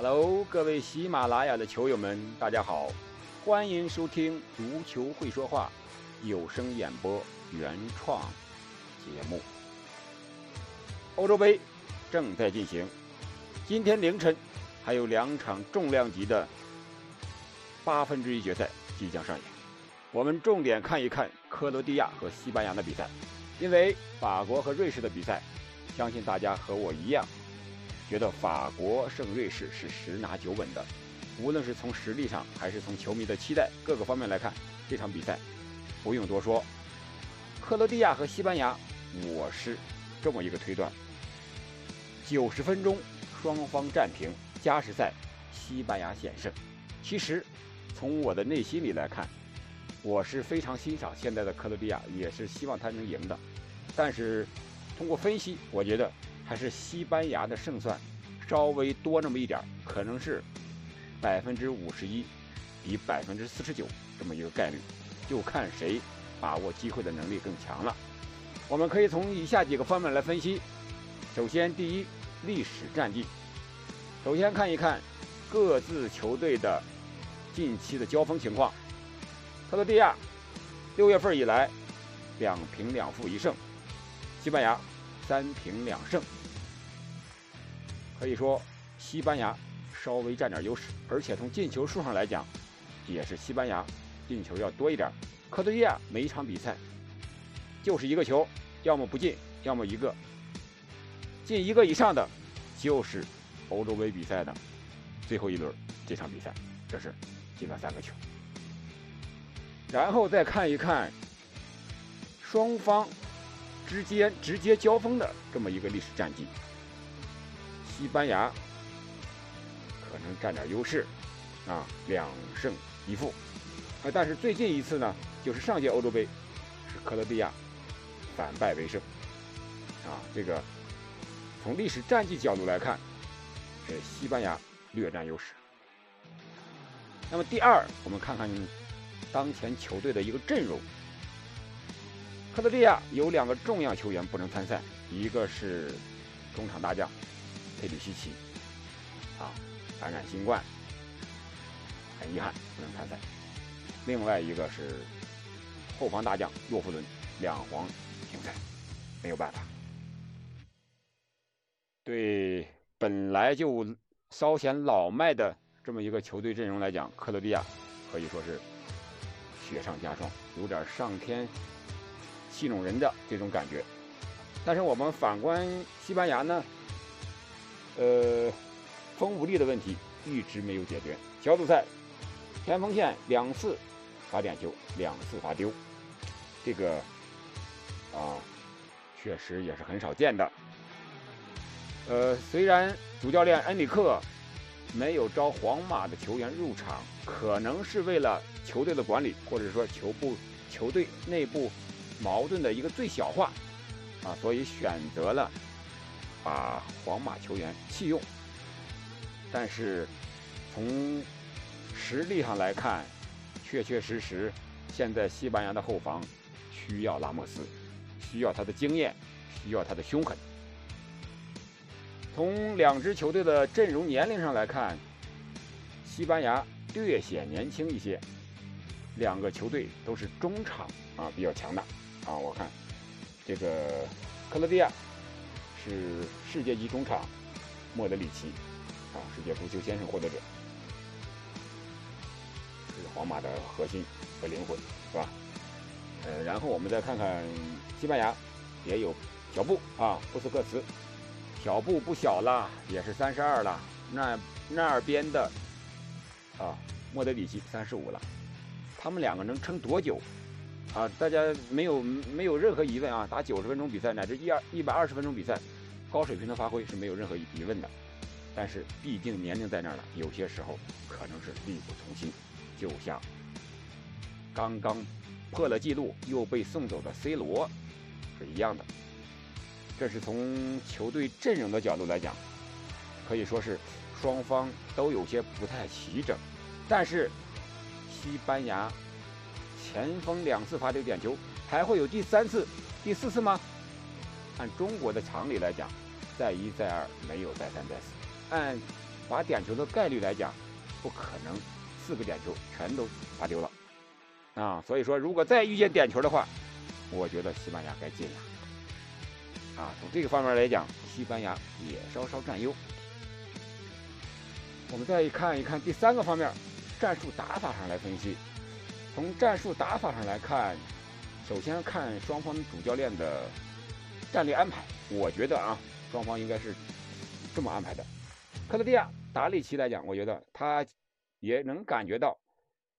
Hello，各位喜马拉雅的球友们，大家好，欢迎收听《足球会说话》有声演播原创节目。欧洲杯正在进行，今天凌晨还有两场重量级的八分之一决赛即将上演。我们重点看一看克罗地亚和西班牙的比赛，因为法国和瑞士的比赛，相信大家和我一样。觉得法国胜瑞士是十拿九稳的，无论是从实力上还是从球迷的期待各个方面来看，这场比赛不用多说。克罗地亚和西班牙，我是这么一个推断：九十分钟双方战平，加时赛西班牙险胜。其实从我的内心里来看，我是非常欣赏现在的克罗地亚，也是希望他能赢的。但是通过分析，我觉得。还是西班牙的胜算稍微多那么一点可能是百分之五十一比百分之四十九这么一个概率，就看谁把握机会的能力更强了。我们可以从以下几个方面来分析。首先，第一，历史战绩。首先看一看各自球队的近期的交锋情况。克罗地亚六月份以来两平两负一胜，西班牙三平两胜。可以说，西班牙稍微占点优势，而且从进球数上来讲，也是西班牙进球要多一点。克罗地亚每一场比赛就是一个球，要么不进，要么一个进一个以上的，就是欧洲杯比赛的最后一轮这场比赛，这是进了三个球。然后再看一看双方之间直接交锋的这么一个历史战绩。西班牙可能占点优势，啊，两胜一负，啊，但是最近一次呢，就是上届欧洲杯，是克罗地亚反败为胜，啊，这个从历史战绩角度来看，是西班牙略占优势。那么第二，我们看看当前球队的一个阵容，克罗地亚有两个重要球员不能参赛，一个是中场大将。佩里西奇，啊，感染新冠，很遗憾不能参赛。另外一个是后防大将洛夫伦，两黄停赛，没有办法。对本来就稍显老迈的这么一个球队阵容来讲，克罗地亚可以说是雪上加霜，有点上天戏弄人的这种感觉。但是我们反观西班牙呢？呃，锋无力的问题一直没有解决。小组赛，前锋线两次罚点球，两次罚丢，这个啊，确实也是很少见的。呃，虽然主教练恩里克没有招皇马的球员入场，可能是为了球队的管理，或者说球部球队内部矛盾的一个最小化啊，所以选择了。把皇马球员弃用，但是从实力上来看，确确实实，现在西班牙的后防需要拉莫斯，需要他的经验，需要他的凶狠。从两支球队的阵容年龄上来看，西班牙略显年轻一些，两个球队都是中场啊比较强大啊。我看这个克罗地亚。是世界级中场莫德里奇，啊，世界足球先生获得者，是皇马的核心和灵魂，是吧？呃，然后我们再看看西班牙，也有小布啊，布斯克茨，小布不小了，也是三十二了。那那边的啊，莫德里奇三十五了，他们两个能撑多久？啊，大家没有没有任何疑问啊，打九十分钟比赛乃至一二一百二十分钟比赛。高水平的发挥是没有任何疑问的，但是毕竟年龄在那儿了，有些时候可能是力不从心，就像刚刚破了记录又被送走的 C 罗是一样的。这是从球队阵容的角度来讲，可以说是双方都有些不太齐整。但是西班牙前锋两次罚丢点球，还会有第三次、第四次吗？按中国的常理来讲，再一再二没有再三再四。按罚点球的概率来讲，不可能四个点球全都罚丢了啊。所以说，如果再遇见点球的话，我觉得西班牙该进了啊。从这个方面来讲，西班牙也稍稍占优。我们再看一看第三个方面，战术打法上来分析。从战术打法上来看，首先看双方主教练的战略安排。我觉得啊，双方应该是这么安排的。克罗地亚达利奇来讲，我觉得他也能感觉到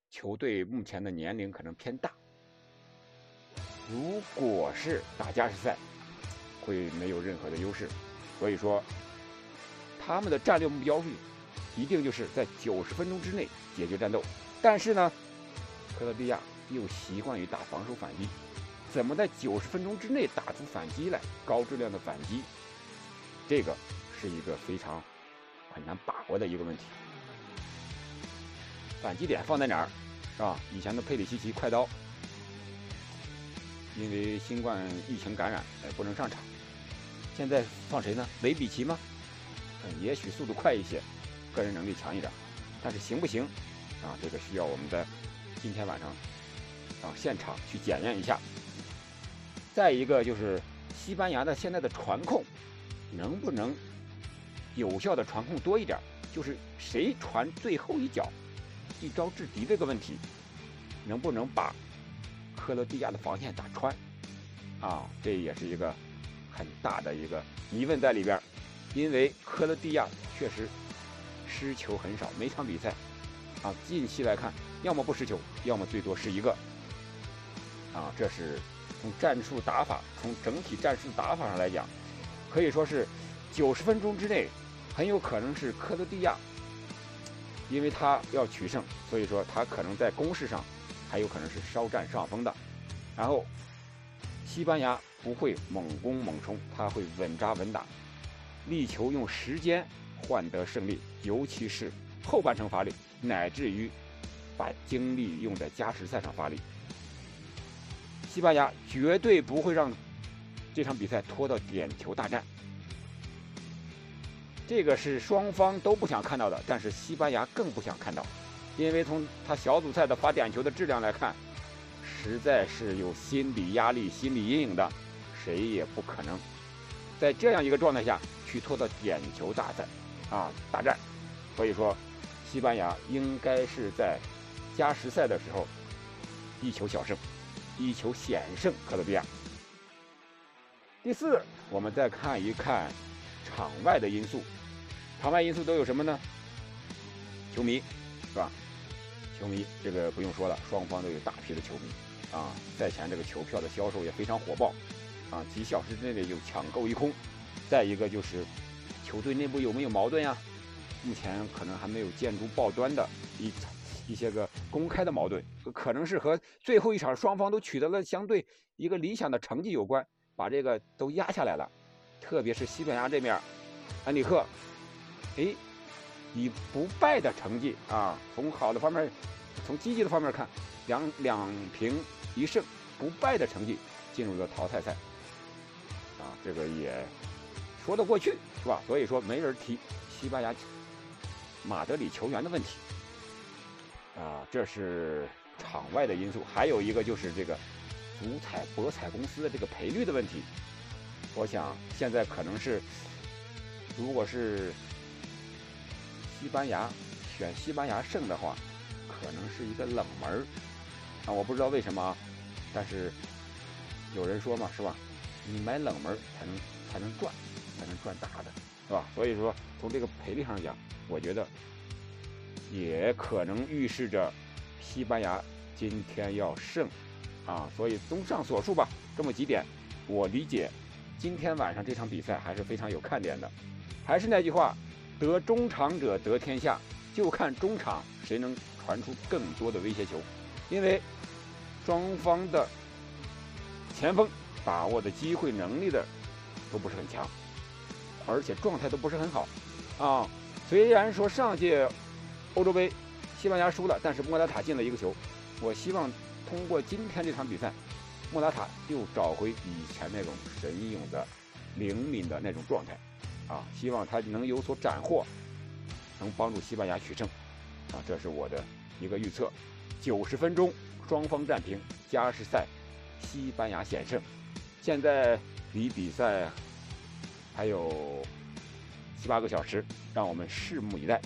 球队目前的年龄可能偏大。如果是打加时赛，会没有任何的优势。所以说，他们的战略目标是。一定就是在九十分钟之内解决战斗，但是呢，克罗地亚又习惯于打防守反击，怎么在九十分钟之内打出反击来，高质量的反击，这个是一个非常很难把握的一个问题。反击点放在哪儿，是吧？以前的佩里西奇快刀，因为新冠疫情感染，呃，不能上场，现在放谁呢？雷比奇吗？嗯，也许速度快一些。个人能力强一点，但是行不行啊？这个需要我们在今天晚上啊现场去检验一下。再一个就是西班牙的现在的传控能不能有效的传控多一点？就是谁传最后一脚，一招制敌这个问题，能不能把克罗地亚的防线打穿？啊，这也是一个很大的一个疑问在里边，因为克罗地亚确实。失球很少，每场比赛，啊，近期来看，要么不失球，要么最多失一个，啊，这是从战术打法，从整体战术打法上来讲，可以说是九十分钟之内，很有可能是克罗地亚，因为他要取胜，所以说他可能在攻势上还有可能是稍占上风的，然后西班牙不会猛攻猛冲，他会稳扎稳打，力求用时间。换得胜利，尤其是后半程发力，乃至于把精力用在加时赛上发力。西班牙绝对不会让这场比赛拖到点球大战，这个是双方都不想看到的，但是西班牙更不想看到，因为从他小组赛的罚点球的质量来看，实在是有心理压力、心理阴影的，谁也不可能在这样一个状态下去拖到点球大战。啊，大战，所以说，西班牙应该是在加时赛的时候一球小胜，一球险胜克罗地亚。第四，我们再看一看场外的因素，场外因素都有什么呢？球迷，是吧？球迷这个不用说了，双方都有大批的球迷啊。赛前这个球票的销售也非常火爆，啊，几小时之内就抢购一空。再一个就是。球队内部有没有矛盾呀？目前可能还没有见诸报端的一层一些个公开的矛盾，可能是和最后一场双方都取得了相对一个理想的成绩有关，把这个都压下来了。特别是西班牙这面，安里克，哎，以不败的成绩啊，从好的方面，从积极的方面看，两两平一胜，不败的成绩进入了淘汰赛。啊，这个也。说得过去是吧？所以说没人提西班牙马德里球员的问题啊，这是场外的因素。还有一个就是这个足彩博彩公司的这个赔率的问题。我想现在可能是，如果是西班牙选西班牙胜的话，可能是一个冷门啊。我不知道为什么，但是有人说嘛，是吧？你买冷门才能才能赚。才能赚大的，是吧？所以说，从这个赔率上讲，我觉得也可能预示着西班牙今天要胜啊。所以，综上所述吧，这么几点，我理解今天晚上这场比赛还是非常有看点的。还是那句话，得中场者得天下，就看中场谁能传出更多的威胁球，因为双方的前锋把握的机会能力的都不是很强。而且状态都不是很好，啊，虽然说上届欧洲杯西班牙输了，但是莫拉塔进了一个球。我希望通过今天这场比赛，莫拉塔又找回以前那种神勇的、灵敏的那种状态，啊，希望他能有所斩获。能帮助西班牙取胜。啊，这是我的一个预测。九十分钟双方战平，加时赛西班牙险胜。现在离比赛还有七八个小时，让我们拭目以待。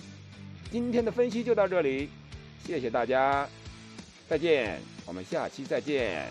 今天的分析就到这里，谢谢大家，再见，我们下期再见。